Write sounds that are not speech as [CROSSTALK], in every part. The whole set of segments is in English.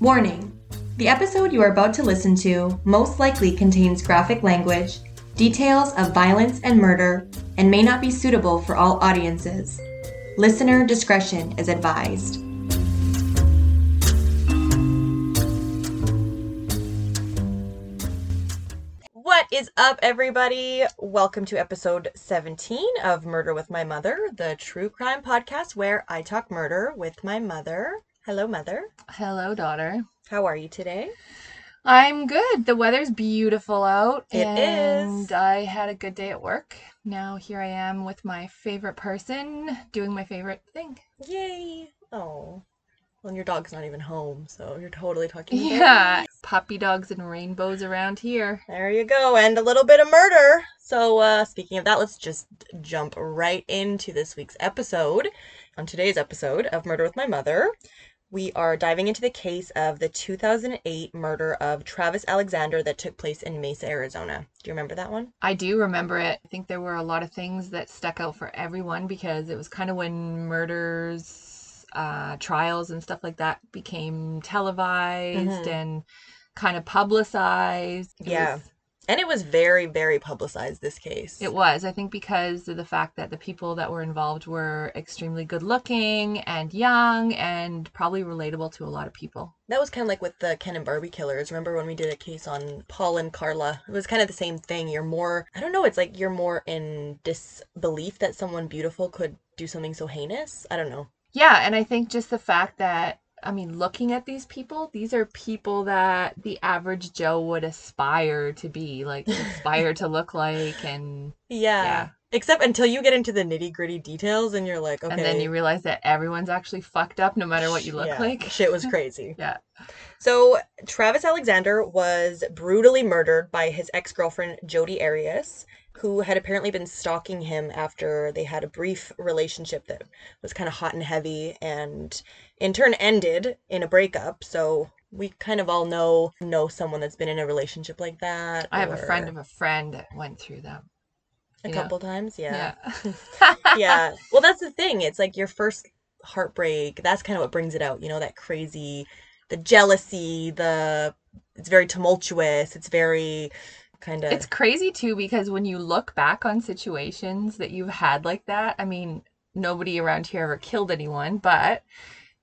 Warning The episode you are about to listen to most likely contains graphic language, details of violence and murder, and may not be suitable for all audiences. Listener discretion is advised. What is up, everybody? Welcome to episode 17 of Murder with My Mother, the true crime podcast where I talk murder with my mother. Hello, mother. Hello, daughter. How are you today? I'm good. The weather's beautiful out. It and is. I had a good day at work. Now here I am with my favorite person doing my favorite thing. Yay! Oh. Well, and your dog's not even home, so you're totally talking. about Yeah. Puppy dogs and rainbows around here. There you go, and a little bit of murder. So, uh, speaking of that, let's just jump right into this week's episode. On today's episode of Murder with My Mother, we are diving into the case of the 2008 murder of Travis Alexander that took place in Mesa, Arizona. Do you remember that one? I do remember it. I think there were a lot of things that stuck out for everyone because it was kind of when murders, uh, trials, and stuff like that became televised Mhm. and kind of publicized. It Yeah. was- And it was very, very publicized, this case. It was, I think, because of the fact that the people that were involved were extremely good looking and young and probably relatable to a lot of people. That was kind of like with the Ken and Barbie killers. Remember when we did a case on Paul and Carla? It was kind of the same thing. You're more, I don't know, it's like you're more in disbelief that someone beautiful could do something so heinous. I don't know. Yeah, and I think just the fact that, I mean, looking at these people, these are people that the average Joe would aspire to be, like, [LAUGHS] aspire to look like, and Yeah. Yeah. Except until you get into the nitty gritty details and you're like, okay. and then you realize that everyone's actually fucked up no matter what you look yeah, like. Shit was [LAUGHS] crazy. Yeah. So, Travis Alexander was brutally murdered by his ex girlfriend, Jodi Arias, who had apparently been stalking him after they had a brief relationship that was kind of hot and heavy and in turn ended in a breakup. So, we kind of all know know someone that's been in a relationship like that. I have a friend of a friend that went through that. a couple times, yeah. Yeah. [LAUGHS] yeah. [LAUGHS] Well, that's the thing. It's like your first heartbreak. That's kind of what brings it out. You know, that crazy, the jealousy, the it's very tumultuous. It's very kind of It's crazy too because when you look back on situations that you've had like that, I mean, nobody around here ever killed anyone, but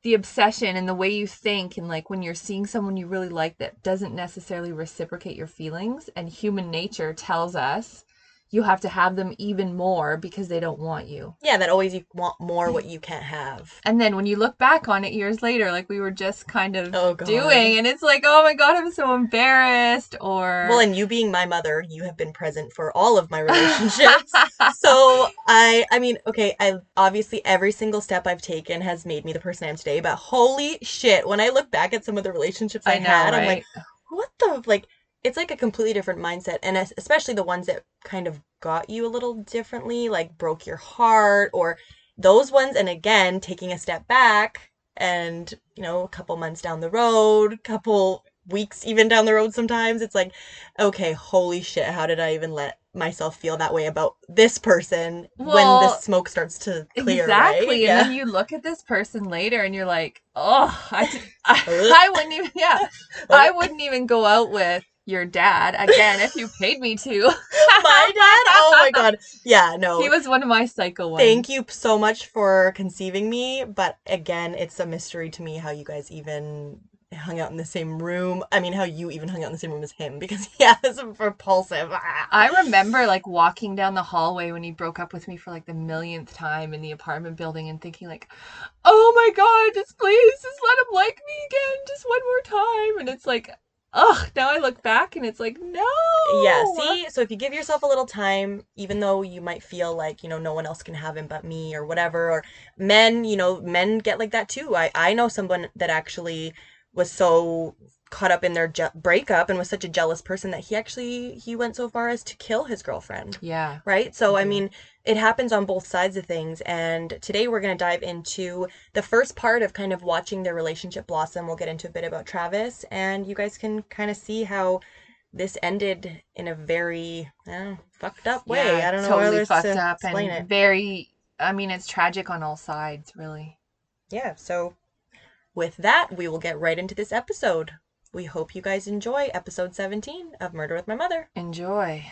the obsession and the way you think and like when you're seeing someone you really like that doesn't necessarily reciprocate your feelings and human nature tells us you have to have them even more because they don't want you. yeah. That always you want more what you can't have. And then when you look back on it years later, like we were just kind of Oh doing, and it's like, oh my God, I'm so embarrassed. Or, Well, and you being my mother, you have been present for all of my relationships. [LAUGHS] so I I mean, okay, I obviously every single step I've taken has made me the person I am today, but holy shit, when I look back at some of the relationships I, I know, had, I'm like, what the like it's like a completely different mindset and especially the ones that kind of got you a little differently, like broke your heart or those ones and again, taking a step back and, you know, a couple months down the road, couple weeks even down the road sometimes, it's like okay, holy shit, how did I even let myself feel that way about this person when the smoke starts to clear, exactly. right? And Yeah. then you look at this person later and you're like, oh, I, [LAUGHS] I, I wouldn't even, yeah, I wouldn't even go out with your dad again if you paid me to. [LAUGHS] my dad? Oh my god. Yeah, no. He was one of my psycho ones. Thank you so much for conceiving me, but again, it's a mystery to me how you guys even hung out in the same room. I mean, how you even hung out in the same room as him [LAUGHS] because he has a repulsive. [LAUGHS] ah. I remember like walking down the hallway when he broke up with me for like the millionth time in the apartment building and thinking like, "Oh my god, just please just let him like me again just one more time." And it's like, ugh, now I look back and it's like, "No." Yeah, see, so if you give yourself a little time, even though you might feel like, you know, no one else can have him but me or whatever, or men, you know, men get like that too. I I know someone that actually was so caught up in their je- breakup and was such a jealous person that he actually he went so far as to kill his girlfriend. Yeah. Right? So, I Mhm. mean, it happens on both sides of things. And today we're going to dive into the first part of kind of watching their relationship blossom. We'll get into a bit about Travis, and you guys can kind of see how this ended in a very I know, fucked up way. Yeah, I don't know totally fucked to up explain and it. very. I mean, it's tragic on all sides, really. Yeah, so with that, we will get right into this episode. We hope you guys enjoy episode 17 of Murder with My Mother. Enjoy.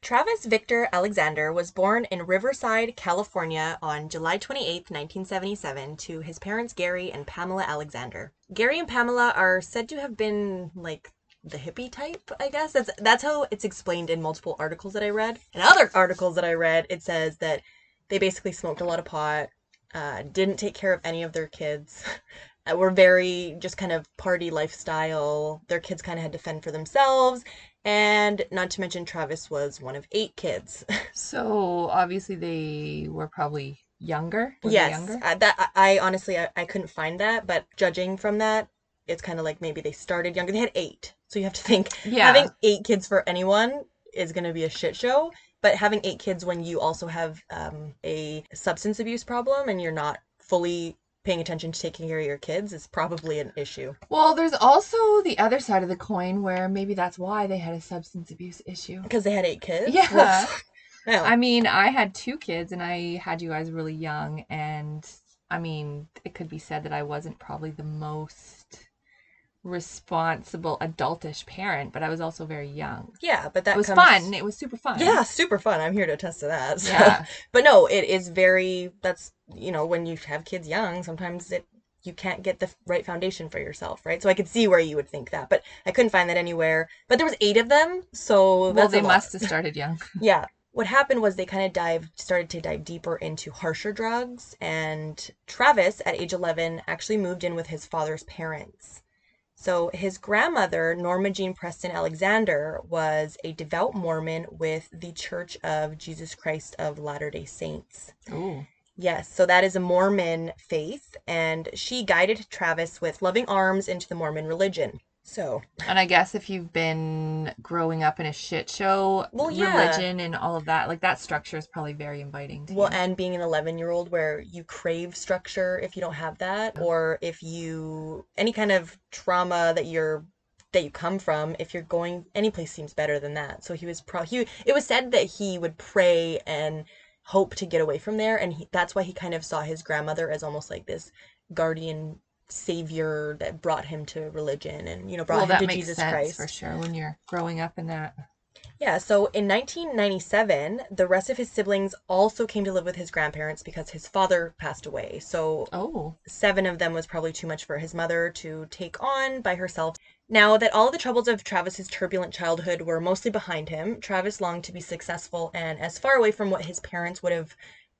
Travis Victor Alexander was born in Riverside, California on July 28, 1977, to his parents Gary and Pamela Alexander. Gary and Pamela are said to have been like the hippie type, I guess. That's that's how it's explained in multiple articles that I read. In other articles that I read, it says that they basically smoked a lot of pot, uh, didn't take care of any of their kids, [LAUGHS] uh, were very just kind of party lifestyle. Their kids kind of had to fend for themselves, and not to mention Travis was one of eight kids. [LAUGHS] So obviously they were probably younger. Were yes, younger? uh, that I, I honestly I, I couldn't find that, but judging from that, it's kind of like maybe they started younger. They had eight, so you have to think Yeah. having eight kids for anyone is going to be a shit show. But having eight kids when you also have um, a substance abuse problem and you're not fully paying attention to taking care of your kids is probably an issue. Well, there's also the other side of the coin where maybe that's why they had a substance abuse issue. Because they had eight kids. Yeah. Well, [LAUGHS] yeah. I mean, I had two kids and I had you guys really young and I mean, it could be said that I wasn't probably the most responsible adultish parent, but I was also very young. yeah, but that It was comes- fun. It was super fun. Yeah, super fun. I'm here to attest to that. so- [LAUGHS] Yeah. But no, it is very. That's you know when you have kids young, sometimes it you can't get the right foundation for yourself, right? So I could see where you would think that, but I couldn't find that anywhere. But there was eight of them, so Well, they must have started young. [LAUGHS] Yeah. What happened was they kind of dived, started to dive deeper into harsher drugs, and Travis, at age 11, actually moved in with his father's parents. So his grandmother, Norma Jean Preston Alexander, was a devout Mormon with the Church of Jesus Christ of Latter day Saints. Ooh. Yes, so that is a Mormon faith, and she guided Travis with loving arms into the Mormon religion. So, And I guess if you've been growing up in a shit show, Well, yeah. religion and all of that, like that structure is probably very inviting to Well, you. and being an 11 year old where you crave structure if you don't have that, or if you, any kind of trauma that you're, that you come from, if you're going, any place seems better than that. So he was pro, he, it was said that he would pray and hope to get away from there. And he, that's why he kind of saw his grandmother as almost like this guardian savior that brought him to religion and, you know, brought well, him to Jesus Christ. for sure when you're growing up in that. Yeah, so in 1997, the rest of his siblings also came to live with his grandparents because his father passed away. So Oh, seven of them was probably too much for his mother to take on by herself. Now that all the troubles of Travis's turbulent childhood were mostly behind him, Travis longed to be successful and as far away from what his parents would have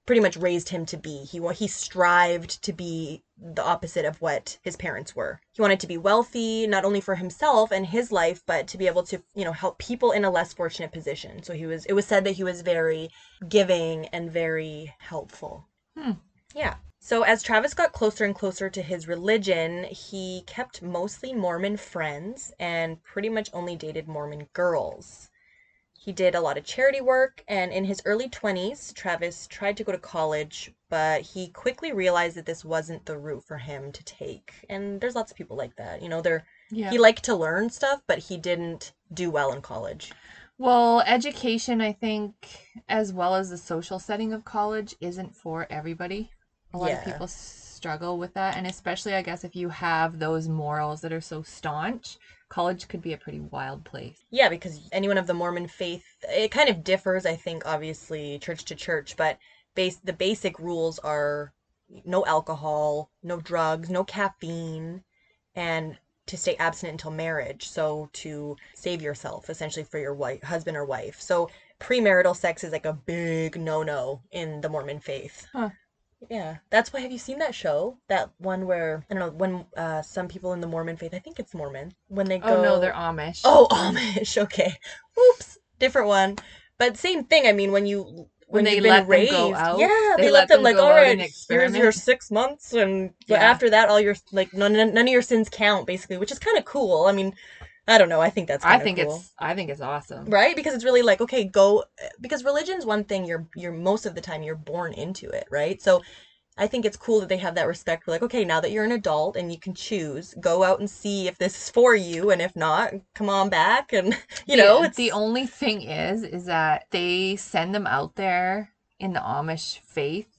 pretty much raised him to be. He he strived to be the opposite of what his parents were. He wanted to be wealthy, not only for himself and his life, but to be able to, you know, help people in a less fortunate position. So he was it was said that he was very giving and very helpful. Hmm. Yeah. So as Travis got closer and closer to his religion, he kept mostly Mormon friends and pretty much only dated Mormon girls. He did a lot of charity work, and in his early 20s, Travis tried to go to college, but he quickly realized that this wasn't the route for him to take. And there's lots of people like that. You know, they're yeah. he liked to learn stuff, but he didn't do well in college. Well, education, I think, as well as the social setting of college, isn't for everybody. A lot of people struggle with that. And especially, I guess, if you have those morals that are so staunch, college could be a pretty wild place. Yeah, because anyone of the Mormon faith, it kind of differs, I think, obviously, church to church, but base the basic rules are no alcohol, no drugs, no caffeine, and to stay abstinent until marriage. So to save yourself, essentially, for your wife, husband or wife. So premarital sex is like a big no-no in the Mormon faith. Huh. Yeah, that's why. Have you seen that show? That one where I don't know when uh, some people in the Mormon faith, I think it's Mormon, when they go. Oh, no, they're Amish. Oh, [LAUGHS] Amish. Okay. Oops. Different one. But same thing. I mean, when you when, When they you've been them raised, go out, yeah, they, they let, let them, them like, all right, here's your six months, and Yeah. after that, all your like none none of your sins count, basically, which is kind of cool. I mean, I don't know. I think that's I think cool. it's I think it's awesome. right because it's really like okay, go because religion's one thing. You're you're most of the time you're born into it, right? So. I think it's cool that they have that respect for like, okay, now that you're an adult and you can choose, go out and see if this is for you, and if not, come on back, and [LAUGHS] you The- know, it's the only thing is is that they send them out there in the Amish faith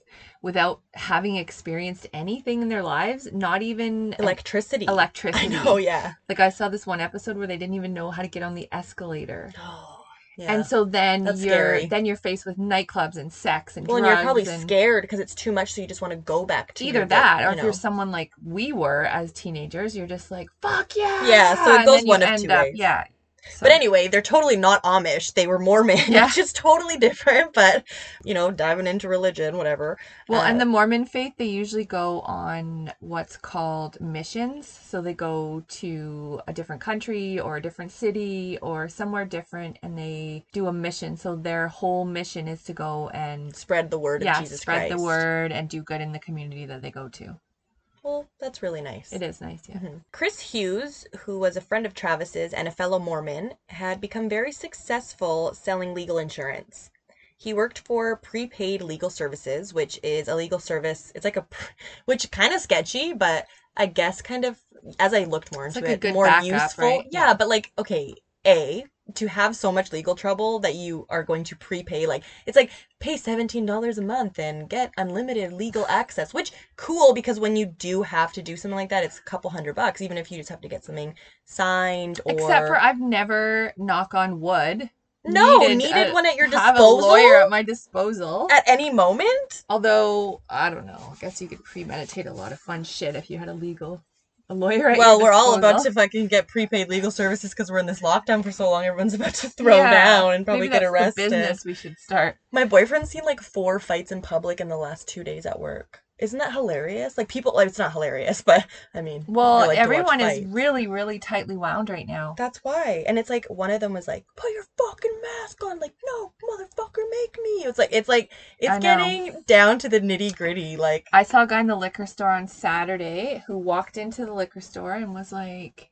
without having experienced anything in their lives, not even Electricity. electricity. [LAUGHS] I know, yeah. Like I saw this one episode where they didn't even know how to get on the escalator. [GASPS] Oh, yeah. And so then That's you're scary. then you're faced with nightclubs and sex and well, and drugs you're probably and scared because it's too much, so you just want to go back to either your- that or you if you're someone like we were as teenagers, you're just like fuck yeah. Yeah, so it and goes one of two up- ways. Yeah. But anyway, they're totally not Amish. They were Mormon, [LAUGHS] Yeah. which is totally different. But you know, diving into religion, whatever. Well, Uh, and the Mormon faith, they usually go on what's called missions. So they go to a different country or a different city or somewhere different and they do a mission. So their whole mission is to go and spread the word yeah, of Jesus spread the word and do good in the community that they go to. Well, that's really nice. It is nice, yeah. Mhm. Chris Hughes, who was a friend of Travis's and a fellow Mormon, had become very successful selling legal insurance. He worked for prepaid legal services, which is a legal service. It's like a, [LAUGHS] which kind of sketchy, but I guess kind of as I looked more It's into like it, more backup, useful. right? Yeah, Yeah. but like okay, a to have so much legal trouble that you are going to prepay like it's like pay $17 a month and get unlimited legal access which cool because when you do have to do something like that it's a couple hundred bucks even if you just have to get something signed or Except for I've never, knock on wood, no needed needed, a- one at your disposal have a lawyer at my disposal. at any moment Although, I don't know. I guess you could premeditate a lot of fun shit if you had a legal a lawyer well we're all about disposal. to fucking get prepaid legal services because we're in this lockdown for so long everyone's about to throw Yeah, down and probably get arrested business we should start. My boyfriend's seen like four fights in public in the last two days at work. Isn't that hilarious? Like people, like, it's not hilarious, but I mean, Well, I like everyone is really, really tightly wound right now. That's why, and it's like one of them was like, "Put your fucking mask on!" Like, no, motherfucker, make me. It's like it's like it's getting down to the nitty gritty. Like, I saw a guy in the liquor store on Saturday who walked into the liquor store and was like,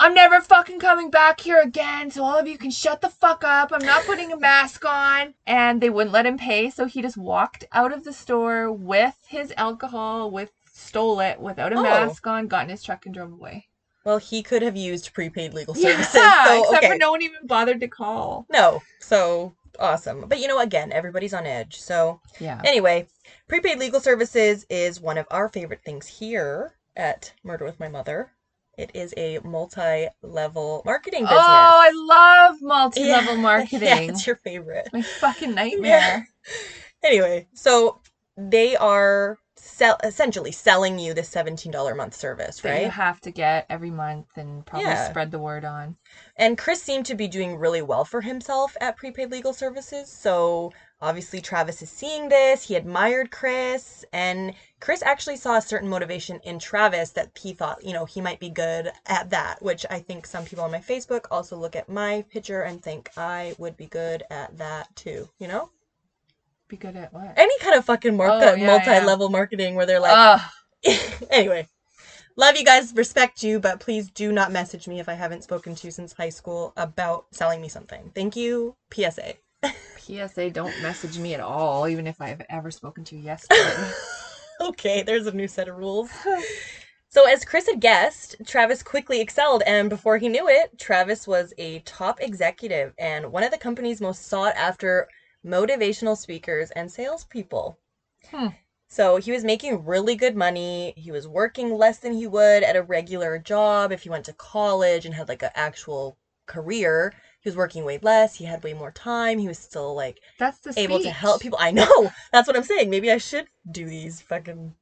I'm never fucking coming back here again, so all of you can shut the fuck up. I'm not putting a mask on. And they wouldn't let him pay, so he just walked out of the store with his alcohol, with stole it without a Oh. mask on, got in his truck and drove away. well, he could have used prepaid legal Yeah, services. so, except okay. for no one even bothered to call. no, so awesome. But you know, again, everybody's on edge. So Yeah. Anyway, prepaid legal services is one of our favorite things here at Murder with My Mother. It is a multi-level marketing oh, business. Oh, I love multi-level Yeah. [LAUGHS] marketing. Yeah, it's your favorite. My fucking [LAUGHS] nightmare. [LAUGHS] Anyway, so they are sell- essentially selling you this $17 a month service, That you have to get every month and probably Yeah. spread the word on. And Chris seemed to be doing really well for himself at prepaid legal services. So obviously Travis is seeing this. He admired Chris. And Chris actually saw a certain motivation in Travis that he thought, you know, he might be good at that, which I think some people on my Facebook also look at my picture and think I would be good at that too, you know? Be good at what? Any kind of fucking Oh, yeah, multi-level marketing where they're like, [LAUGHS] anyway, love you guys, respect you, but please do not message me if I haven't spoken to you since high school about selling me something. Thank you. PSA. PSA, don't message me at all, even if I've ever spoken to you yesterday. [LAUGHS] okay, there's a new set of rules. [LAUGHS] So, as Chris had guessed, Travis quickly excelled, and before he knew it, Travis was a top executive and one of the company's most sought after motivational speakers and salespeople. Hmm. So, he was making really good money. He was working less than he would at a regular job if he went to college and had like an actual career. He was working way less. He had way more time. He was still like That's the able to help people. I know. [LAUGHS] That's what I'm saying. Maybe I should do these fucking.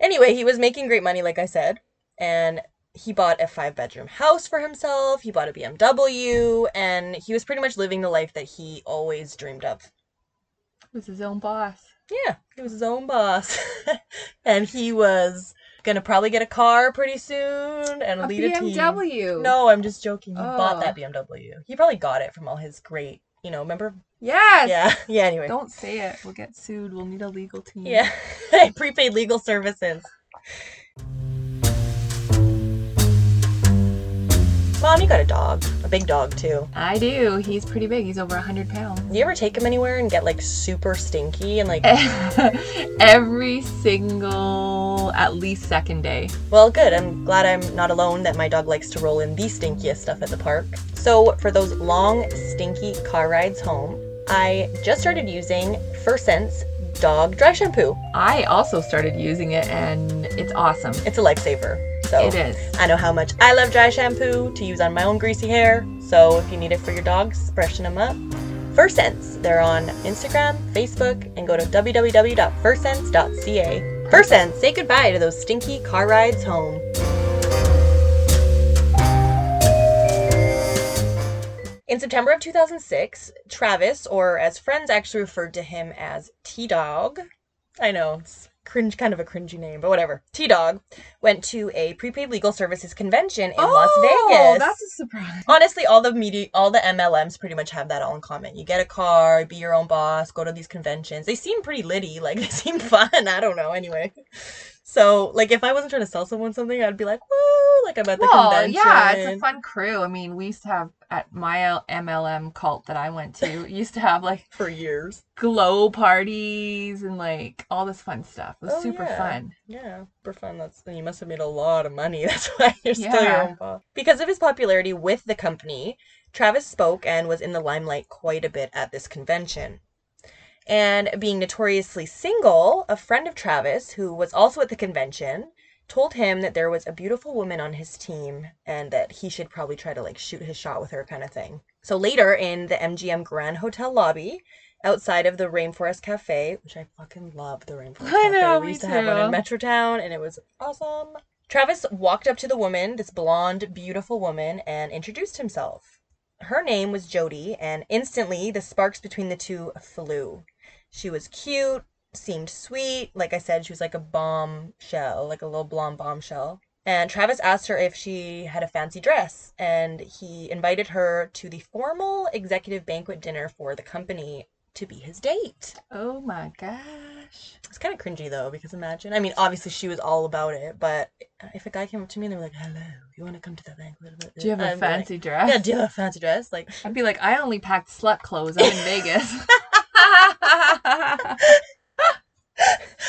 Anyway, he was making great money, like I said, and he bought a five bedroom house for himself. He bought a BMW, and he was pretty much living the life that he always dreamed of. He was his own boss. Yeah, he was his own boss, [LAUGHS] and he was gonna probably get a car pretty soon and A lead a team. BMW. No, I'm just joking. He bought that BMW. He probably got it from all his great, you know, remember? Yes. Yeah, [LAUGHS] yeah. Anyway, Don't say it. We'll get sued. We'll need a legal team. Yeah, [LAUGHS] prepaid legal services. Mom, you got a dog, a big dog too. I do. He's pretty big. He's over 100 pounds. You ever take him anywhere and get like super stinky and like? [LAUGHS] Every single, at least second day. Well, good. I'm glad I'm not alone. That my dog likes to roll in the stinkiest stuff at the park. So for those long, stinky car rides home, I just started using First Sense dog dry shampoo. I also started using it and it's awesome. It's a lifesaver. So It is. I know how much I love dry shampoo to use on my own greasy hair. So if you need it for your dogs, freshen them up. First Sense. They're on Instagram, Facebook, and go to www.firstsense.ca. First Sense, say goodbye to those stinky car rides home. In September of 2006, Travis, or as friends actually referred to him as T Dog, I know it's cringe, kind of a cringy name, but whatever. T Dog went to a prepaid legal services convention in Las Vegas. Oh, Vegas. that's a surprise. Honestly, all the media, all the MLMs pretty much have that all in common. You get a car, be your own boss, go to these conventions. They seem pretty litty, like [LAUGHS] they seem fun. I don't know. Anyway, so like if I wasn't trying to sell someone something, I'd be like, woo, like I'm at the Well, convention. yeah, it's a fun crew. I mean, we used to have at my MLM cult that I went to, used to have like [LAUGHS] for years. glow parties and like all this fun stuff. It was Oh, super yeah. fun. Yeah, super fun. That's you must have made a lot of money. [LAUGHS] That's why you're still your own boss. Because of his popularity with the company, Travis spoke and was in the limelight quite a bit at this convention. And being notoriously single, a friend of Travis, who was also at the convention, told him that there was a beautiful woman on his team and that he should probably try to like shoot his shot with her kind of thing. So later in the MGM Grand Hotel lobby, outside of the Rainforest Cafe, which I fucking love the Rainforest I Cafe. know, we used to have one in. Metrotown and it was awesome. Travis walked up to the woman, this blonde, beautiful woman, and introduced himself. Her name was Jodi, and instantly the sparks between the two flew. She was cute, seemed sweet. Like I said, she was like a bomb shell, like a little blonde bombshell. And Travis asked her if she had a fancy dress, and he invited her to the formal executive banquet dinner for the company to be his date. Oh my gosh. It's kind of cringy though, because imagine. I mean, obviously she was all about it, but if a guy came up to me and they were like, "Hello, you want to come to the banquet?" Do you have a I'd like, fancy dress? yeah, do you have a fancy dress? Like, I'd be like, I only packed slut clothes. I'm in [LAUGHS] Vegas. [LAUGHS]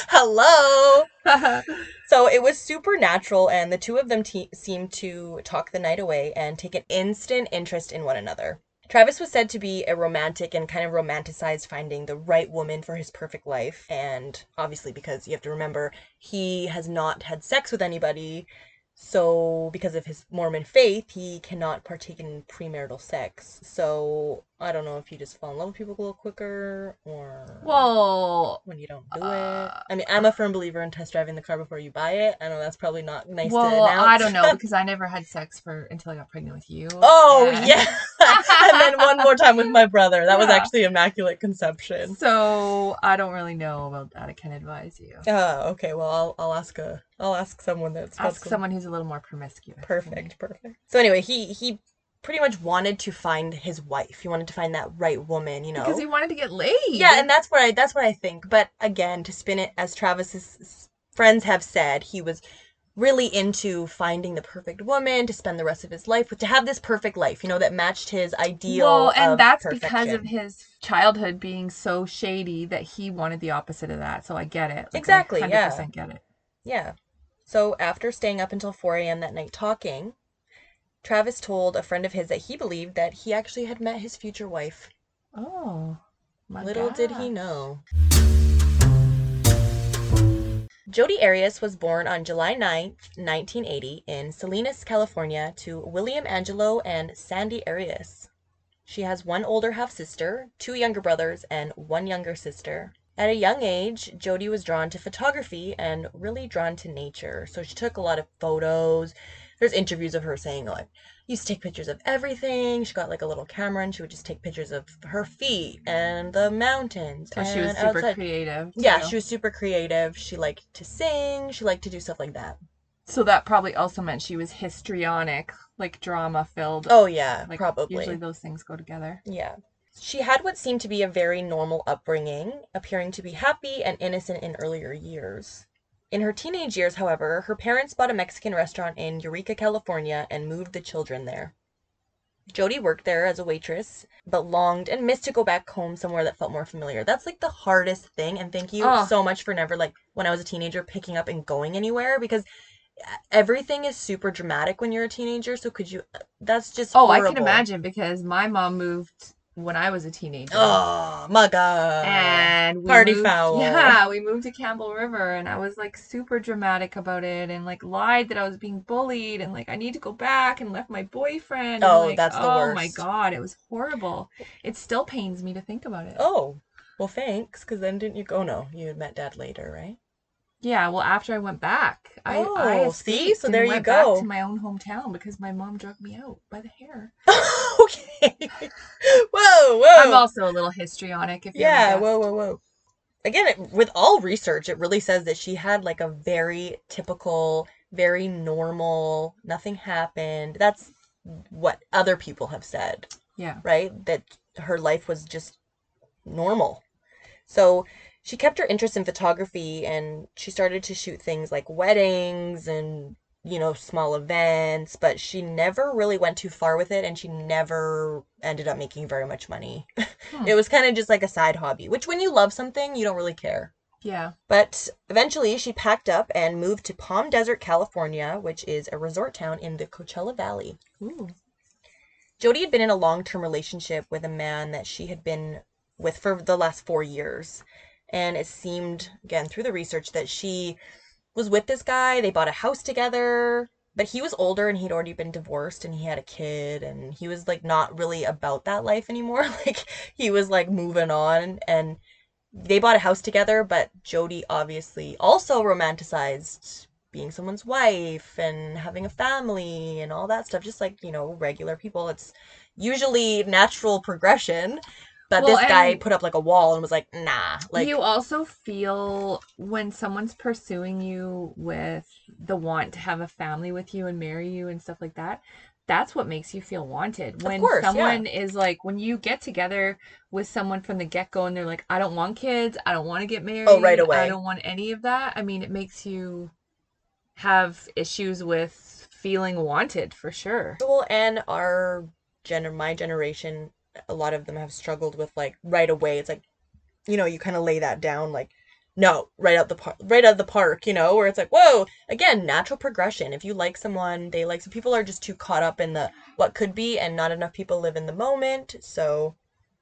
hello. [LAUGHS] So it was super natural, and the two of them te- seemed to talk the night away and take an instant interest in one another. Travis was said to be a romantic and kind of romanticized finding the right woman for his perfect life. And obviously, because you have to remember, he has not had sex with anybody. So, because of his Mormon faith, he cannot partake in premarital sex. So, I don't know if you just fall in love with people a little quicker or well, when you don't do Uh, it. I mean, I'm a firm believer in test driving the car before you buy it. I know that's probably not nice to well. I don't know because I never had sex for until I got pregnant with you. [LAUGHS] oh and- yeah, [LAUGHS] and then one more time with my brother. That was actually immaculate conception. So I don't really know about that. I can advise you. Oh, okay. Well, I'll I'll ask a I'll ask someone that's Ask that's someone who's a little more promiscuous. perfect, perfect. So anyway, he he pretty much wanted to find his wife. He wanted to find that right woman. You know, Because he wanted to get laid. Yeah, and that's what I that's what I think. But again, to spin it as Travis's friends have said, he was really into finding the perfect woman to spend the rest of his life with, to have this perfect life, you know, that matched his ideal. well, and that's because of his childhood being so shady that he wanted the opposite of that. So I get it. Like, Exactly, yeah. 100% get it. Yeah. So after staying up until 4 a.m. that night talking, Travis told a friend of his that he believed that he actually had met his future wife. Oh, my Little did he know. Jodi Arias was born on July 9th, 1980, in Salinas, California, to William Angelo and Sandy Arias. She has one older half sister, two younger brothers, and one younger sister. At a young age, Jodi was drawn to photography and really drawn to nature. So she took a lot of photos. There's interviews of her saying, like, used to take pictures of everything. She got like a little camera and she would just take pictures of her feet and the mountains. So she was super outside. creative. Yeah, she was super creative. She liked to sing. She liked to do stuff like that. So that probably also meant she was histrionic, like drama filled. Oh yeah, like, probably. Usually those things go together. Yeah. She had what seemed to be a very normal upbringing, appearing to be happy and innocent in earlier years. In her teenage years, however, her parents bought a Mexican restaurant in Eureka, California, and moved the children there. Jodi worked there as a waitress, but longed and missed to go back home somewhere that felt more familiar. That's like the hardest thing, and thank you Oh. so much for never, like, when I was a teenager, picking up and going anywhere because everything is super dramatic when you're a teenager. So could you? Uh, that's just Oh, I can imagine because my mom moved when I was a teenager. Oh my god. and we party moved, foul. Yeah, we moved to Campbell River, and I was like super dramatic about it, and like lied that I was being bullied, and like I need to go back, and left my boyfriend. and, Oh, like, that's the worst. oh my god, it was horrible. It still pains me to think about it. Oh, well, thanks. Because then didn't you go? no, you had met dad later, right? Yeah, well, after I went back, I, I Oh, see? escaped So and there you went back go. to my own hometown because my mom drug me out by the hair. [LAUGHS] okay. whoa, whoa. I'm also a little histrionic. If yeah, whoa, whoa, whoa. Again, it, with all research, it really says that she had like a very typical, very normal, nothing happened. That's what other people have said. Yeah. right? That her life was just normal. So she kept her interest in photography and she started to shoot things like weddings and, you know, small events, but she never really went too far with it and she never ended up making very much money. [LAUGHS] Hmm. It was kind of just like a side hobby, which when you love something, you don't really care. Yeah. But eventually she packed up and moved to Palm Desert, California, which is a resort town in the Coachella Valley. Ooh. Jodi had been in a long term relationship with a man that she had been with for the last four years. And it seemed, again, through the research, that she was with this guy. They bought a house together, but he was older and he'd already been divorced and he had a kid. And he was like not really about that life anymore. [LAUGHS] Like he was like moving on. And they bought a house together, but Jodi obviously also romanticized being someone's wife and having a family and all that stuff, just like, you know, regular people. It's usually natural progression. But Well, this guy put up like a wall and was like, nah. Like, you also feel when someone's pursuing you with the want to have a family with you and marry you and stuff like that. That's what makes you feel wanted. When course, yeah. someone is like, when you get together with someone from the get go and they're like, I don't want kids, I don't want to get married, Oh, right away. I don't want any of that. I mean, it makes you have issues with feeling wanted for sure. well, and our gener my generation, a lot of them have struggled with like right away. It's like, you know, you kind of lay that down like, no, right out the park, right out of the park, you know, where it's like, whoa, again, natural progression. If you like someone, they like some people are just too caught up in the what could be, and not enough people live in the moment. So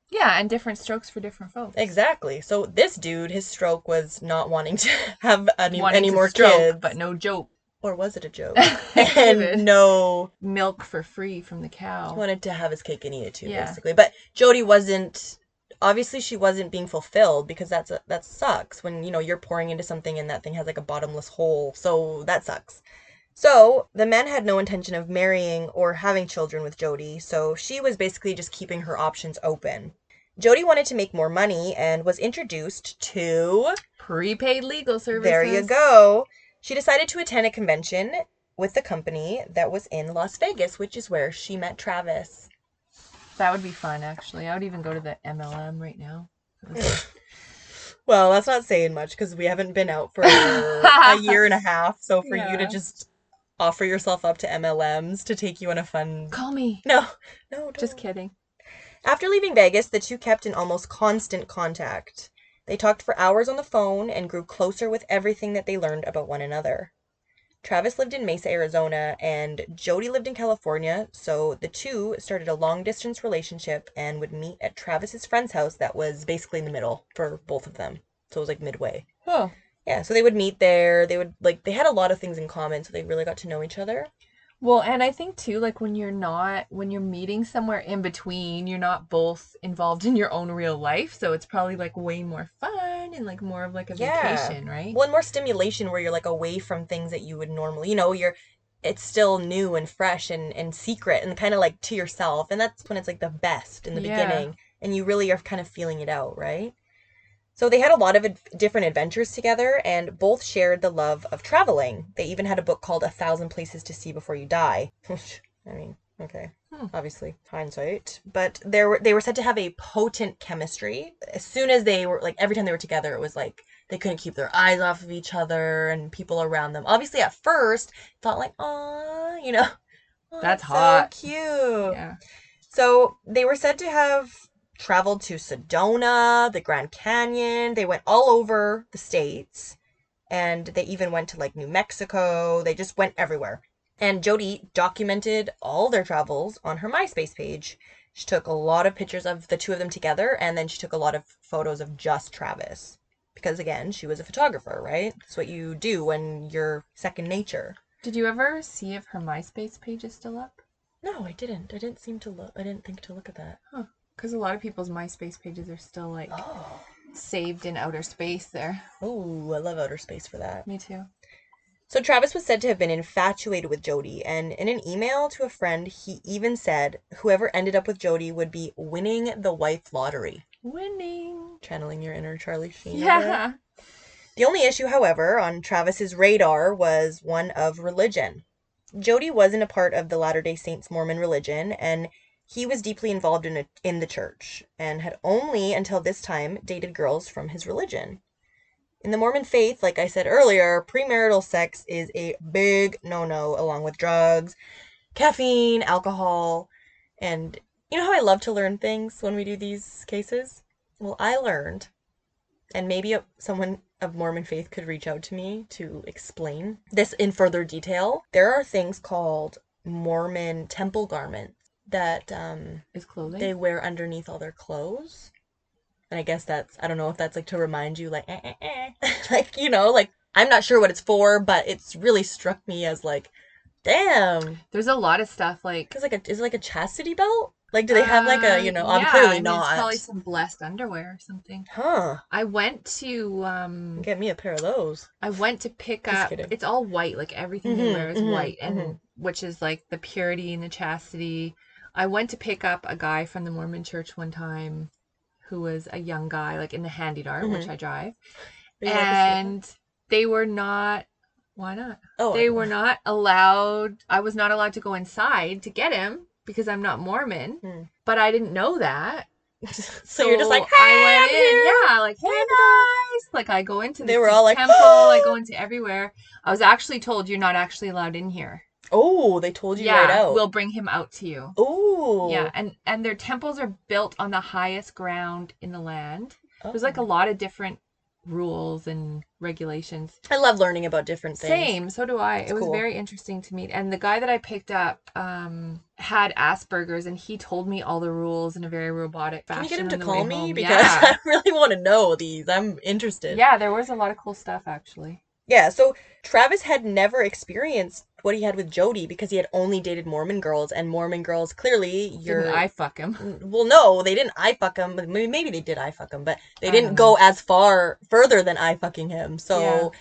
Yeah, and different strokes for different folks. exactly. So this dude, his stroke was not wanting to [LAUGHS] have any Wanting any to more stroke, kids, but no joke. Or was it a joke? [LAUGHS] And no Milk for free from the cow. He wanted to have his cake and eat it too, Yeah. basically. But Jodi wasn't. Obviously, she wasn't being fulfilled because that's a, that sucks when you know you're pouring into something and that thing has like a bottomless hole. So that sucks. So the man had no intention of marrying or having children with Jodi. So she was basically just keeping her options open. Jodi wanted to make more money and was introduced to Prepaid legal services. there you go. She decided to attend a convention with the company that was in Las Vegas, which is where she met Travis. That would be fun, actually. I would even go to the MLM right now. [LAUGHS] Well, that's not saying much because we haven't been out for a [LAUGHS] year and a half. So for you to just offer yourself up to MLMs to take you on a fun Call me. no, no, Just don't. kidding. After leaving Vegas, the two kept in almost constant contact. They talked for hours on the phone and grew closer with everything that they learned about one another. Travis lived in Mesa, Arizona, and Jodi lived in California, so the two started a long distance relationship and would meet at Travis's friend's house that was basically in the middle for both of them. So it was like midway. Oh. Yeah, so they would meet there. They would like they had a lot of things in common, so they really got to know each other. Well, and I think too, like when you're not, when you're meeting somewhere in between, you're not both involved in your own real life. So it's probably like way more fun and like more of like a Yeah. vacation, right? One more stimulation where you're like away from things that you would normally, you know, you're it's still new and fresh and and secret and kind of like to yourself, and that's when it's like the best in the Yeah. beginning, and you really are kind of feeling it out, right? So they had a lot of ad- different adventures together, and both shared the love of traveling. They even had a book called A Thousand Places to See Before You Die. [LAUGHS] I mean, okay, Hmm. obviously hindsight, but they were they were said to have a potent chemistry. As soon as they were like every time they were together, it was like they couldn't keep their eyes off of each other and people around them. Obviously, at first, thought like, "Aw," you know, [LAUGHS] "Aw, That's so hot. cute." Yeah. So they were said to have traveled to Sedona, the Grand Canyon. They went all over the states, and they even went to like New Mexico. They just went everywhere. And Jodi documented all their travels on her MySpace page. She took a lot of pictures of the two of them together, and then she took a lot of photos of just Travis. Because again, she was a photographer, right? That's what you do when you're second nature. Did you ever see if her MySpace page is still up? No, I didn't. I didn't seem to look. I didn't think to look at that. Because a lot of people's MySpace pages are still like Oh. saved in outer space there. Oh, I love outer space for that. Me too. So Travis was said to have been infatuated with Jodi, and in an email to a friend, he even said whoever ended up with Jodi would be winning the wife lottery. Winning. Channeling your inner Charlie Sheen. over. Yeah. The only issue, however, on Travis's radar was one of religion. Jodi wasn't a part of the Latter day Saints Mormon religion, and he was deeply involved in, it, in the church and had only until this time dated girls from his religion. In the Mormon faith, like I said earlier, premarital sex is a big no no, along with drugs, caffeine, alcohol, and you know how I love to learn things when we do these cases? Well, I learned, and maybe someone of Mormon faith could reach out to me to explain this in further detail. There are things called Mormon temple garments that um, Is clothing? they wear underneath all their clothes. And I guess that's, I don't know if that's like to remind you, like, eh, eh, eh. [LAUGHS] like, you know, like, I'm not sure what it's for, but it's really struck me as like, damn. There's a lot of stuff like. Because like a, is it like a chastity belt? Like, do they have like a, you know, Uh, I'm yeah, I clearly It's not. probably some blessed underwear or something. Huh. I went to um Get me a pair of those. I went to pick Just up kidding. it's all white, like everything they Mhm, wear is mhm, white and mhm. which is like the purity and the chastity. I went to pick up a guy from the Mormon church one time who was a young guy, like in the HandyDART, which Mhm. I drive. Are you allowed to say And they were not why not? oh, They were not allowed I was not allowed to go inside to get him because I'm not Mormon. Hmm. But I didn't know that. [LAUGHS] so, you're just like, hey, I went I'm in, here. yeah, like hey guys, like I go into the They were all like, temple, I go into everywhere. I was actually told you're not actually allowed in here. Oh, they told you yeah, right out. we'll bring him out to you. Oh. Yeah, and and their temples are built on the highest ground in the land. There's like a Oh. lot of different rules and regulations. I love learning about different things. Same, so do I. It's it was cool. very interesting to meet. And the guy that I picked up um had Asperger's and he told me all the rules in a very robotic fashion. Can you get him to call me home. because yeah. [LAUGHS] I really want to know these. I'm interested. yeah, there was a lot of cool stuff actually. Yeah, so Travis had never experienced what he had with Jodi because he had only dated Mormon girls, and Mormon girls clearly you're. Didn't I fuck him? Mm, well, no, they didn't I fuck him, maybe, maybe they did I fuck him, but they I didn't go as far further than I fucking him. So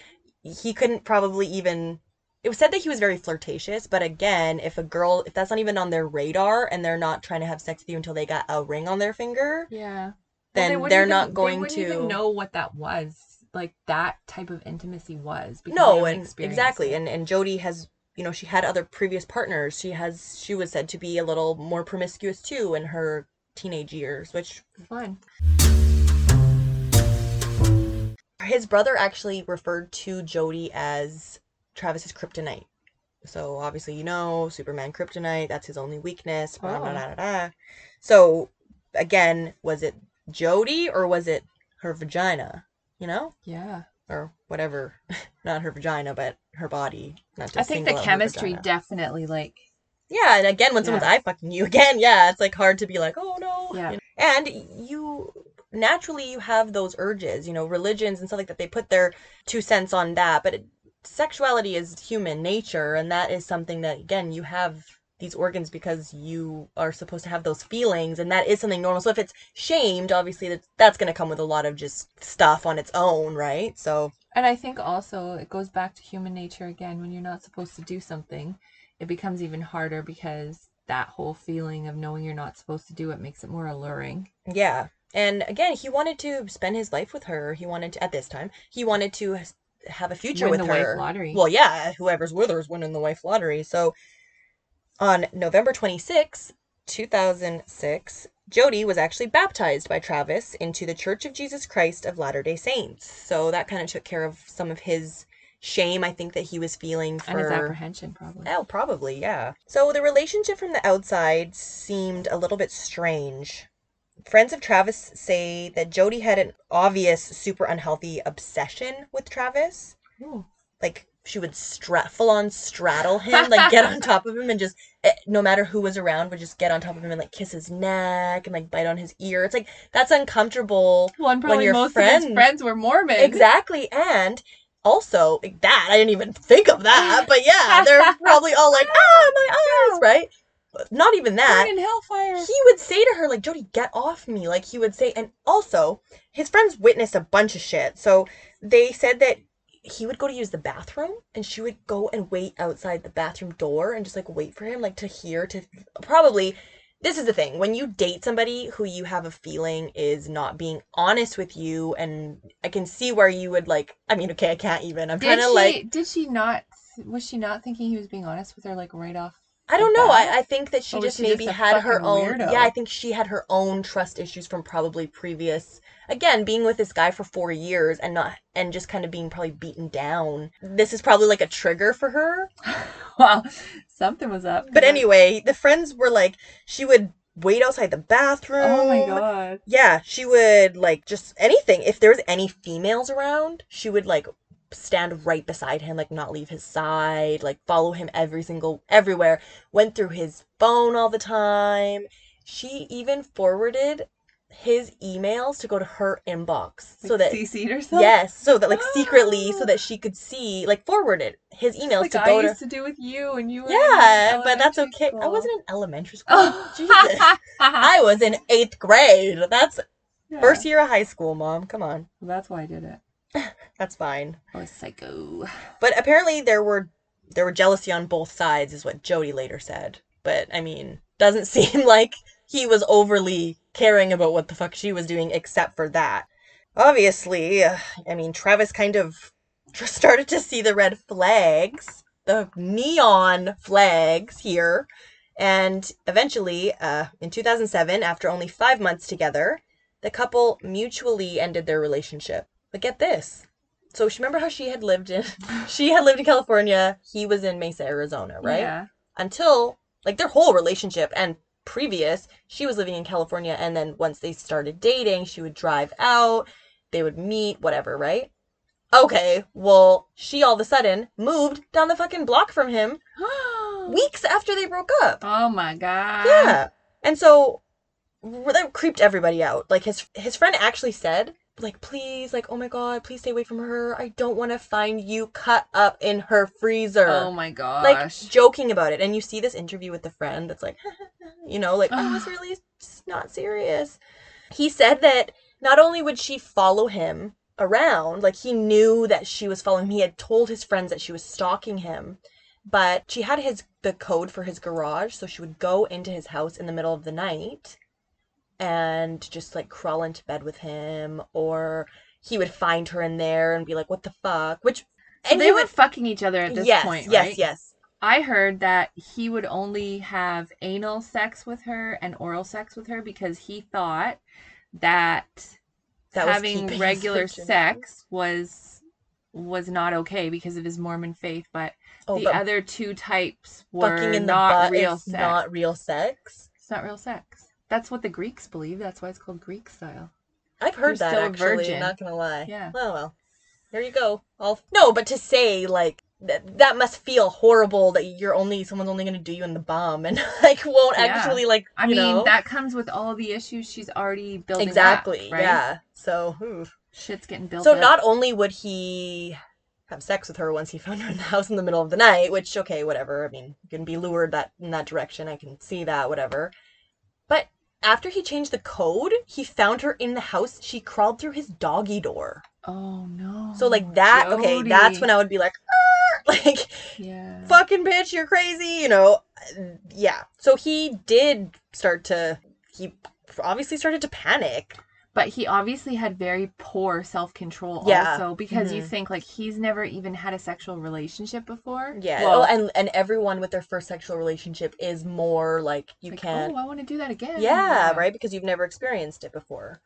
Yeah. he couldn't probably even. It was said that he was very flirtatious, but again, if a girl, if that's not even on their radar and they're not trying to have sex with you until they got a ring on their finger, Yeah. then they they're even- not going they wouldn't to even know what that was. Like that type of intimacy was. because no and exactly it. and and jodi has you know she had other previous partners she has she was said to be a little more promiscuous too in her teenage years which fine. his brother actually referred to jodi as travis's kryptonite so obviously you know superman kryptonite that's his only weakness blah, blah, Oh. blah, blah, blah. so again was it jodi or was it her vagina you know Yeah. or whatever [LAUGHS] not her vagina but her body not I think the single out her chemistry definitely like Yeah, and again, when someone's eye fucking you [LAUGHS] again, yeah, it's like hard to be like, oh no. Yeah. you know. And you naturally you have those urges, you know, religions and stuff like that. They put their two cents on that, but it, sexuality is human nature, and that is something that again you have these organs because you are supposed to have those feelings, and that is something normal. So if it's shamed, obviously that's that's going to come with a lot of just stuff on its own, right? So and I think also it goes back to human nature again when you're not supposed to do something, it becomes even harder because that whole feeling of knowing you're not supposed to do it makes it more alluring. Yeah. And again, he wanted to spend his life with her. He wanted to, at this time, he wanted to have a future Win with the wife lottery. Well, yeah, whoever's with her is winning the wife lottery. So on November 26, 2006, Jodi was actually baptized by Travis into the Church of Jesus Christ of Latter day Saints. So that kind of took care of some of his shame, I think, that he was feeling for. And his apprehension probably. Oh, probably, yeah. So the relationship from the outside seemed a little bit strange. Friends of Travis say that Jodi had an obvious, super unhealthy obsession with Travis. Ooh. Like, she would stra- full on straddle him, like get on top of him and just eh, no matter who was around would just get on top of him and like kiss his neck and like bite on his ear. It's like that's uncomfortable. Well, and probably your most of his friends were Mormon. Exactly, and also like, that I didn't even think of that, [LAUGHS] but yeah, they're probably all like, "Ah, my eyes!" Right? Not even that. Burn in hellfire. He would say to her like, "Jodi, get off me!" Like he would say, and also his friends witnessed a bunch of shit. So they said that he would go to use the bathroom, and she would go and wait outside the bathroom door and just like wait for him, like to hear to probably. This is the thing when you date somebody who you have a feeling is not being honest with you, and I can see where you would like. I mean, okay, I can't even. I'm Did trying to she? like. Did she not? Was she not thinking he was being honest with her, like right off? I don't know. I, I think that she Or just she maybe a had her own. weirdo? Yeah, I think she had her own trust issues from probably previous. Again, being with this guy for four years and not and just kind of being probably beaten down. This is probably like a trigger for her. [LAUGHS] Wow, something was up. But anyway, the friends were like, she would wait outside the bathroom. Oh my god. Yeah, she would like just anything. If there was any females around, she would like stand right beside him, like not leave his side, like follow him every single everywhere. Went through his phone all the time. She even forwarded his emails to go to her inbox so that CC'd herself. yes, so that like secretly, [GASPS] so that she could see, like forwarded his emails like to I go to. used to do with you, and you. Were Yeah, but that's okay. I wasn't in elementary school. Oh, Jesus. [LAUGHS] I was in eighth grade. That's Yeah. First year of high school, mom. Come on. Well, that's why I did it. [LAUGHS] That's fine. I was psycho. But apparently there were there were jealousy on both sides is what Jodi later said. But I mean, doesn't [LAUGHS] seem like he was overly caring about what the fuck she was doing except for that. Obviously, uh, I mean, Travis kind of just [LAUGHS] started to see the red flags, the neon flags here. And eventually, uh, in 2007, after only five months together, the couple mutually ended their relationship. But get this. So she remember how she had lived in [LAUGHS] she had lived in California, he was in Mesa, Arizona, right? Yeah. Until like their whole relationship and previous, she was living in California and then once they started dating, she would drive out, they would meet, whatever, right? Okay, well, she all of a sudden moved down the fucking block from him [GASPS] weeks after they broke up. oh my god. Yeah. And so that creeped everybody out. Like his his friend actually said, like, please, like, oh my god, please stay away from her. I don't want to find you cut up in her freezer. Oh my god like joking about it. And you see this interview with the friend that's like, [LAUGHS] you know, like, oh, it's [SIGHS] really s- not serious. He said that not only would she follow him around, like he knew that she was following him. He had told his friends that she was stalking him, but she had his the code for his garage, so she would go into his house in the middle of the night and just like crawl into bed with him or he would find her in there and be like, "What the fuck?" Which So and they he were would fucking each other at this yes, point, yes, right? yes. I heard that he would only have anal sex with her and oral sex with her because he thought that, That having regular sex was was not okay because of his Mormon faith, but Oh, the but other two types were fucking in the not butt real is sex. not real sex. It's not real sex. That's what the Greeks believe. That's why it's called Greek style. I've heard You're that still a actually. virgin. Not gonna lie. Yeah. Well, well. There you go. I'll no, but to say like that that must feel horrible that you're only someone's only gonna do you in the bum and [LAUGHS] like won't Yeah. actually like I you mean, know that comes with all the issues she's already building exactly up, right? yeah. So oof. Shit's getting built so up. not only would he have sex with her once he [LAUGHS] found her in the house in the middle of the night, which okay, whatever. I mean, you can be lured that in that direction. I can see that, whatever. But after he changed the code, he found her in the house. She crawled through his doggy door. Oh no. So like that, okay, that's when I would be like, "Ah," [LAUGHS] like Yeah. fucking bitch, you're crazy, you know. Yeah. So he did start to he obviously started to panic. But he obviously had very poor self control Yeah. also because you Mhm. think like he's never even had a sexual relationship before. Yeah. Well, oh, and and everyone with their first sexual relationship is more like you like, can't Oh, I want to do that again. Yeah, right? Because you've never experienced it before.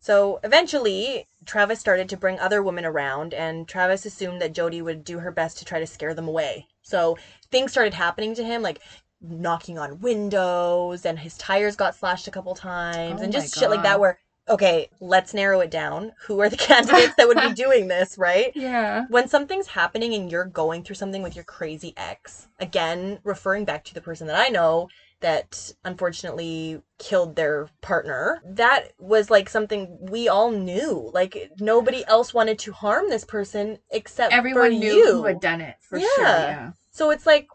So eventually, Travis started to bring other women around, and Travis assumed that Jodi would do her best to try to scare them away. So things started happening to him, like knocking on windows, and his tires got slashed a couple times, Oh and my just shit like that, where okay, let's narrow it down. Who are the [LAUGHS] candidates that would be [LAUGHS] doing this, right? Yeah. When something's happening and you're going through something with your crazy ex, again, referring back to the person that I know that unfortunately killed their partner, that was like something we all knew. Like nobody else wanted to harm this person except Everyone for knew you. who had done it for Yeah. sure. Yeah. So it's like,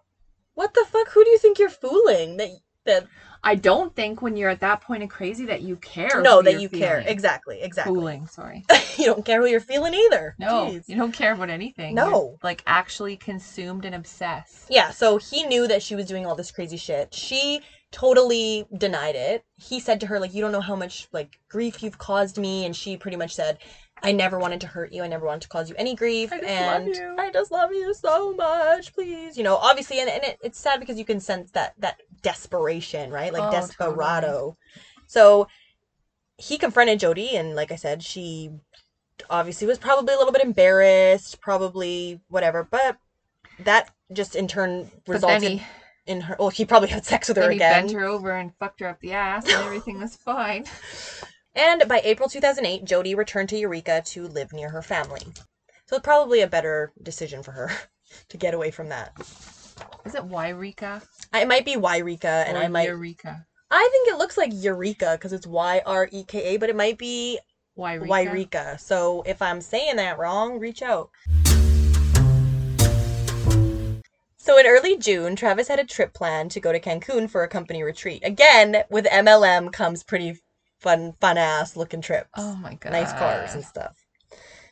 what the fuck? Who do you think you're fooling? That that I don't think when you're at that point of crazy that you care. no, that you care. Exactly, exactly. Fooling, sorry. [LAUGHS] you don't care who you're feeling either. No, Jeez. you don't care about anything. No. You're, like actually consumed and obsessed. Yeah, so he knew that she was doing all this crazy shit. She totally denied it. He said to her like you don't know how much like grief you've caused me and she pretty much said I never wanted to hurt you. I never wanted to cause you any grief I just love and you." I just love you so much, please. You know, obviously and, and it, it's sad because you can sense that that desperation, right? Like Oh, desperado. So he confronted Jodi and like I said, she obviously was probably a little bit embarrassed, probably whatever, but that just in turn resulted he, in her. Well, he probably had sex with her then he bent her over and fucked her up the ass, and everything was fine. [LAUGHS] And by April 2008, Jodi returned to Eureka to live near her family. So it's probably a better decision for her [LAUGHS] to get away from that. Is it Yreka? It might be Yreka, and or I might. Eureka. I think it looks like Eureka because it's Y R E K A, but it might be Yreka. Yreka. So if I'm saying that wrong, reach out. So in early June, Travis had a trip planned to go to Cancun for a company retreat. Again, with MLM comes pretty fun, fun ass looking trips. Oh my god. nice cars and stuff.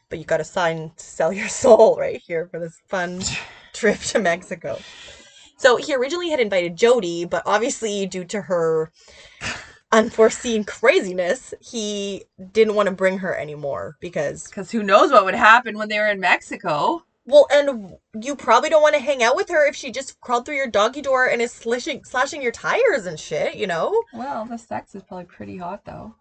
But you got to sign to sell your [LAUGHS] soul right here for this fun [LAUGHS] trip to Mexico. So he originally had invited Jodi, but obviously due to her unforeseen craziness, he didn't want to bring her anymore because Because who knows what would happen when they were in Mexico? Well, and you probably don't want to hang out with her if she just crawled through your doggy door and is slashing slashing your tires and shit, you know? Well, the sex is probably pretty hot though.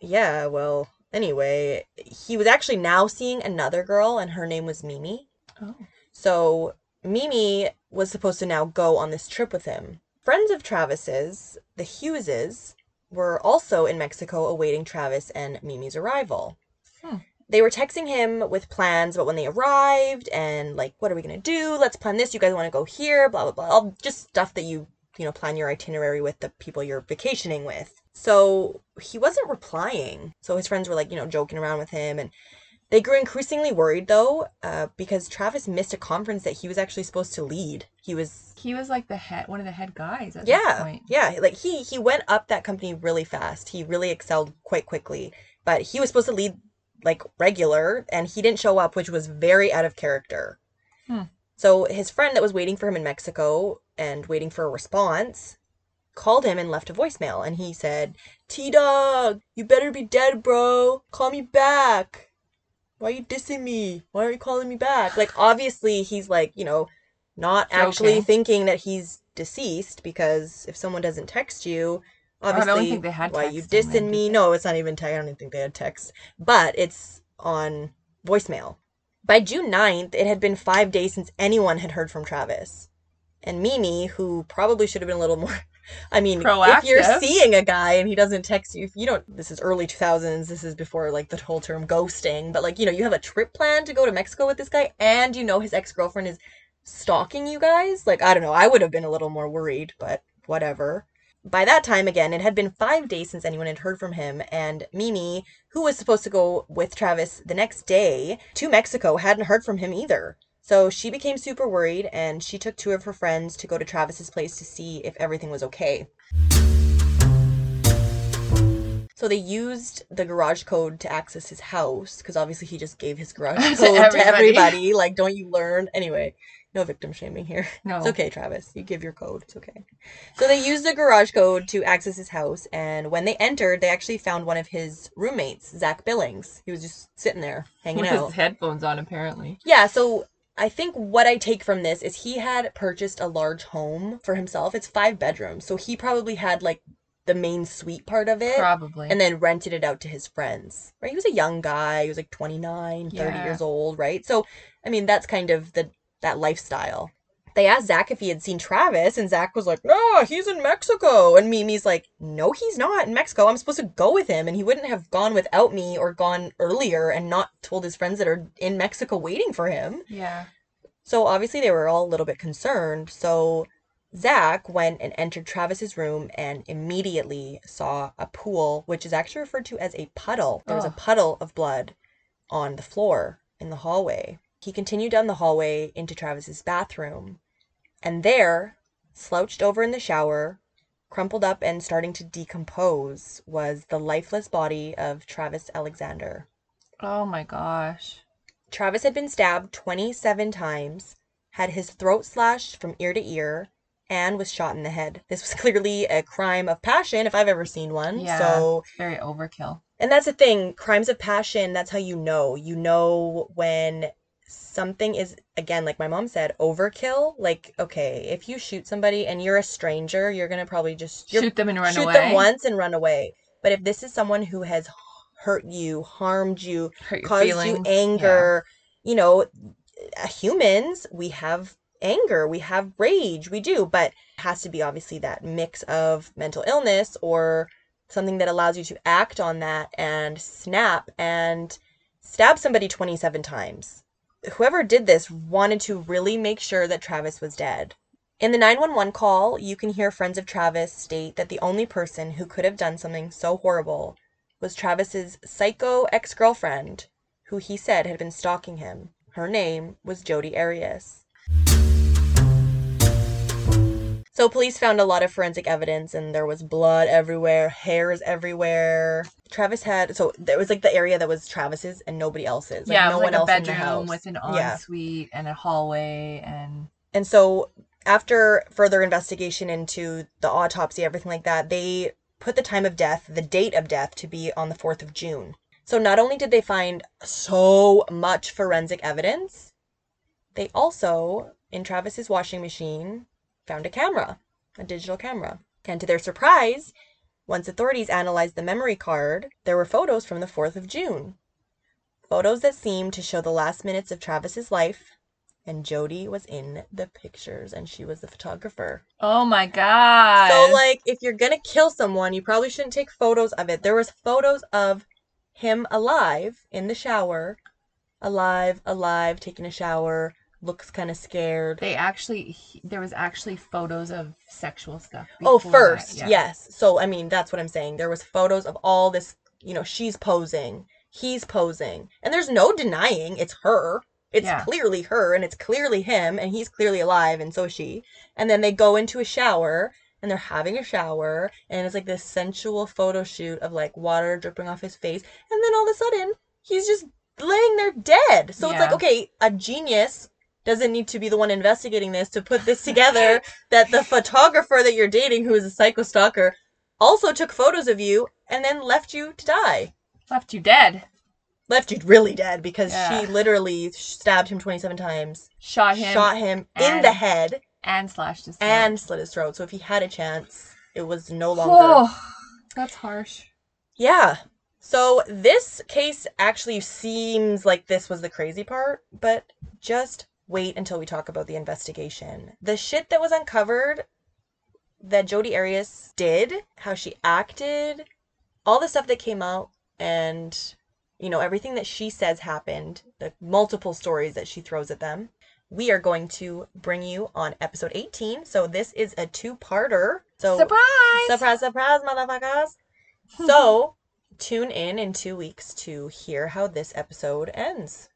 Yeah, well, anyway, he was actually now seeing another girl and her name was Mimi. Oh. So Mimi was supposed to now go on this trip with him. Friends of Travis's, the Hugheses, were also in Mexico awaiting Travis and Mimi's arrival. Hmm. They were texting him with plans about when they arrived and like, what are we gonna do? Let's plan this. You guys want to go here? Blah blah blah. All just stuff that you you know plan your itinerary with the people you're vacationing with. So he wasn't replying. So his friends were like, you know, joking around with him and they grew increasingly worried though, uh, because Travis missed a conference that he was actually supposed to lead. He was He was like the head, one of the head guys at yeah, point. yeah, like he he went up that company really fast. He really excelled quite quickly. But he was supposed to lead like regular and he didn't show up, which was very out of character. Hmm. So his friend that was waiting for him in Mexico and waiting for a response called him and left a voicemail and he said, T Dog, you better be dead, bro. Call me back. Why are you dissing me? Why aren't you calling me back? Like obviously he's like, you know, not actually Joking. thinking that he's deceased because if someone doesn't text you, I don't obviously think they had why you dissing me? No, it's not even text. I don't even think they had text, but it's on voicemail. By June 9th, it had been five days since anyone had heard from Travis. And Mimi, who probably should have been a little more. [LAUGHS] I mean, if you're seeing a guy and he doesn't text you, if you don't, this is early 2000s, this is before like the whole term ghosting, but like, you know, you have a trip plan to go to Mexico with this guy and you know his ex girlfriend is stalking you guys. Like, I don't know, I would have been a little more worried, but whatever. By that time, again, it had been five days since anyone had heard from him, and Mimi, who was supposed to go with Travis the next day to Mexico, hadn't heard from him either. So she became super worried, and she took two of her friends to go to Travis's place to see if everything was okay. So they used the garage code to access his house, because obviously he just gave his garage [LAUGHS] code to everybody. everybody. Like, don't you learn? Anyway, no victim shaming here. [LAUGHS] No. It's okay, Travis. You give your code. It's okay. So they used the garage code to access his house, and when they entered, they actually found one of his roommates, Zach Billings. He was just sitting there hanging With out. his headphones on, apparently. Yeah, so I think what I take from this is he had purchased a large home for himself. It's five bedrooms, so he probably had like the main suite part of it. Probably. And then rented it out to his friends, right? He was a young guy. He was like 29, 30 Yeah. years old, right? So, I mean, that's kind of the that lifestyle. They asked Zach if he had seen Travis, and Zach was like, No, he's in Mexico. And Mimi's like, No, he's not in Mexico. I'm supposed to go with him, and he wouldn't have gone without me or gone earlier and not told his friends that are in Mexico waiting for him. Yeah. So obviously they were all a little bit concerned. So Zach went and entered Travis's room and immediately saw a pool, which is actually referred to as a puddle. There was a Oh. puddle of blood on the floor in the hallway. He continued down the hallway into Travis's bathroom, and there, slouched over in the shower, crumpled up and starting to decompose, was the lifeless body of Travis Alexander. Oh my gosh. Travis had been stabbed 27 times, had his throat slashed from ear to ear, and was shot in the head. This was [LAUGHS] clearly a crime of passion if I've ever seen one. Yeah. So, Very overkill. and that's the thing, crimes of passion, that's how you know. You know when something is again like my mom said, overkill. Like, okay, if you shoot somebody and you're a stranger, you're going to probably just Shoot them and run shoot away. them once and run away. But if this is someone who has hurt you, harmed you, Hurt caused you feelings. anger, you know, uh, humans, we have anger, we have rage, we do, but it has to be obviously that mix of mental illness or something that allows you to act on that and snap and stab somebody 27 times. Whoever did this wanted to really make sure that Travis was dead. In the 911 call, you can hear friends of Travis state that the only person who could have done something so horrible was Travis's psycho ex girlfriend, who he said had been stalking him. Her name was Jodi Arias. So police found a lot of forensic evidence and there was blood everywhere, hairs everywhere. Travis had so there was like the area that was Travis's and nobody else's. Like yeah, no was one like a else in the bedroom house. with an Yeah. ensuite and a hallway and And so, after further investigation into the autopsy, everything like that, they put the time of death, the date of death, to be on the 4th of June. So, not only did they find so much forensic evidence, they also, in Travis's washing machine, found a camera, a digital camera. And to their surprise, once authorities analyzed the memory card, there were photos from the 4th of June. Photos that seemed to show the last minutes of Travis's life, and Jodi was in the pictures and she was the photographer. oh my god. So like if you're going to kill someone, you probably shouldn't take photos of it. There was photos of him alive in the shower, alive, alive, taking a shower, looks kind of scared. they actually he- there was actually photos of sexual stuff. Oh, before that, first, yeah. yes. So I mean, that's what I'm saying. There was photos of all this, you know, she's posing, he's posing, and there's no denying it's her. It's Yeah. clearly her, and it's clearly him, and he's clearly alive, and so is she. And then they go into a shower, and they're having a shower, and it's like this sensual photo shoot of like water dripping off his face, and then all of a sudden he's just laying there dead. So it's like, okay, a genius doesn't need to be the one investigating this to put this together [LAUGHS] that the photographer that you're dating, who is a psycho stalker, also took photos of you and then left you to die. Left you dead. Left you really dead because Yeah. she literally stabbed him 27 times, Shot him shot him in and- the head, and slashed his throat. and slit his throat. So if he had a chance, it was no longer. Oh, that's harsh. Yeah. So this case actually seems like this was the crazy part, but just wait until we talk about the investigation. The shit that was uncovered that Jodi Arias did, how she acted, all the stuff that came out and you know everything that she says happened, the multiple stories that she throws at them. We are going to bring you on episode 18. So this is a two-parter. So Surprise! Surprise, surprise, motherfuckers. [LAUGHS] So, tune in in two weeks to hear how this episode ends.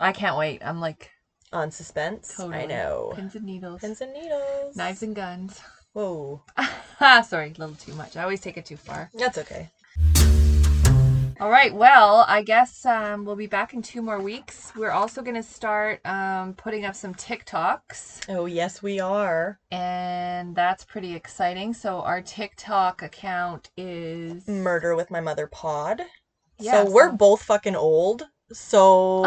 I can't wait. I'm like On suspense. totally I know. pins and needles, Pins and needles. knives and guns. Whoa. [LAUGHS] Sorry, a little too much. I always take it too far. That's okay. All right. Well, I guess um, we'll be back in two more weeks. We're also going to start um, putting up some TikToks, Oh, yes, we are. and that's pretty exciting. So our TikTok account is Murder with My Mother Pod. Yeah, so, we're both fucking old. So,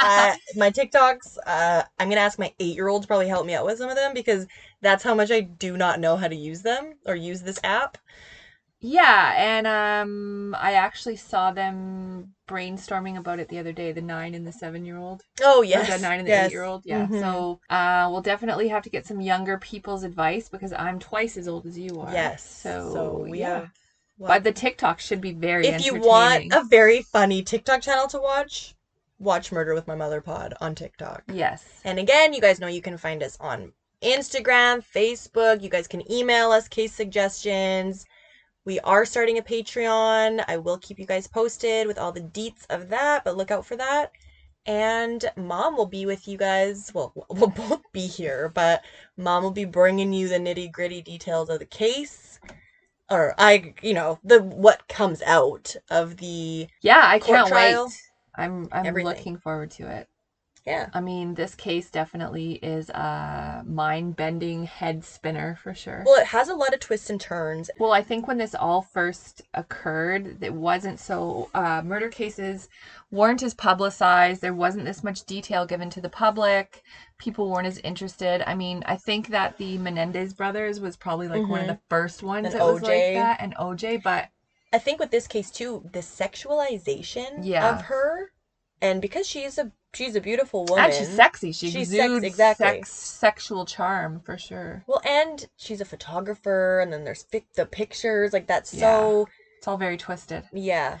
I, [LAUGHS] my TikToks, uh, I'm going to ask my eight year old to probably help me out with some of them because that's how much I do not know how to use them or use this app. Yeah, and um, I actually saw them brainstorming about it the other day. The nine and the seven-year-old, Oh or yes. the nine and the yes. eight-year-old. Yeah. Mhm. So, uh, we'll definitely have to get some younger people's advice because I'm twice as old as you are. Yes. So, we yeah. have. But the TikTok should be very if you want a very funny TikTok channel to watch, watch Murder with My Mother Pod on TikTok. yes. And again, you guys know you can find us on Instagram, Facebook. You guys can email us case suggestions. We are starting a Patreon. I will keep you guys posted with all the deets of that, but look out for that. And mom will be with you guys. Well, [LAUGHS] we'll both be here, but mom will be bringing you the nitty gritty details of the case. Or I, you know, the what comes out of the Yeah, I can't trial. wait. I'm I'm Everything. looking forward to it. Yeah. I mean, this case definitely is a mind-bending head spinner for sure. Well, it has a lot of twists and turns. Well, I think when this all first occurred, it wasn't so. Uh, murder cases weren't as publicized. There wasn't this much detail given to the public. People weren't as interested. I mean, I think that the Menendez brothers was probably like one of Mhm. the first ones And that was like that, and OJ. But I think with this case too, the sexualization Yeah. of her, and because she's a she's a beautiful woman, and she's sexy. She She's sex- exudes exactly. sex, sexual charm for sure. well, and she's a photographer, and then there's the pictures, like that's so It's all very twisted. yeah,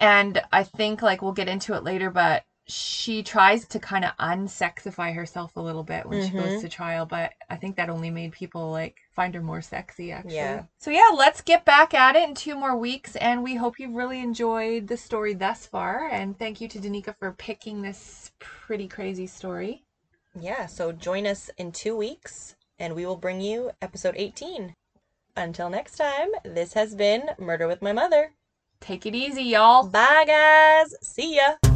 And I think like we'll get into it later, but she tries to kind of unsexify herself a little bit when she Mhm. goes to trial, but I think that only made people like find her more sexy actually. Yeah. So yeah, let's get back at it in two more weeks and we hope you've really enjoyed the story thus far and thank you to Danica for picking this pretty crazy story. yeah. So join us in two weeks, and we will bring you episode eighteen. Until next time, this has been Murder with My Mother. Take it easy, y'all. Bye, guys. See ya.